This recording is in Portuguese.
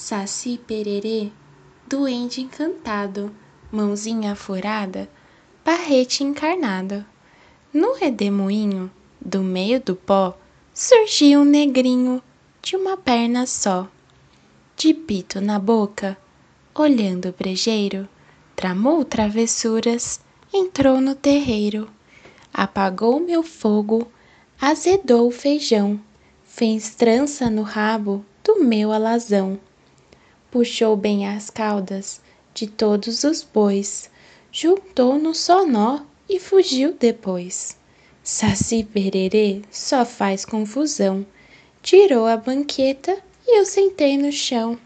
Saci pererê, duende encantado, mãozinha furada, barrete encarnado. No redemoinho, do meio do pó, surgiu um negrinho de uma perna só. De pito na boca, olhando o brejeiro, tramou travessuras, entrou no terreiro, apagou meu fogo, azedou o feijão, fez trança no rabo do meu alazão puxou bem as caudas de todos os bois, juntou no só nó e fugiu depois. Saci Pererê só faz confusão, tirou a banqueta e eu sentei no chão.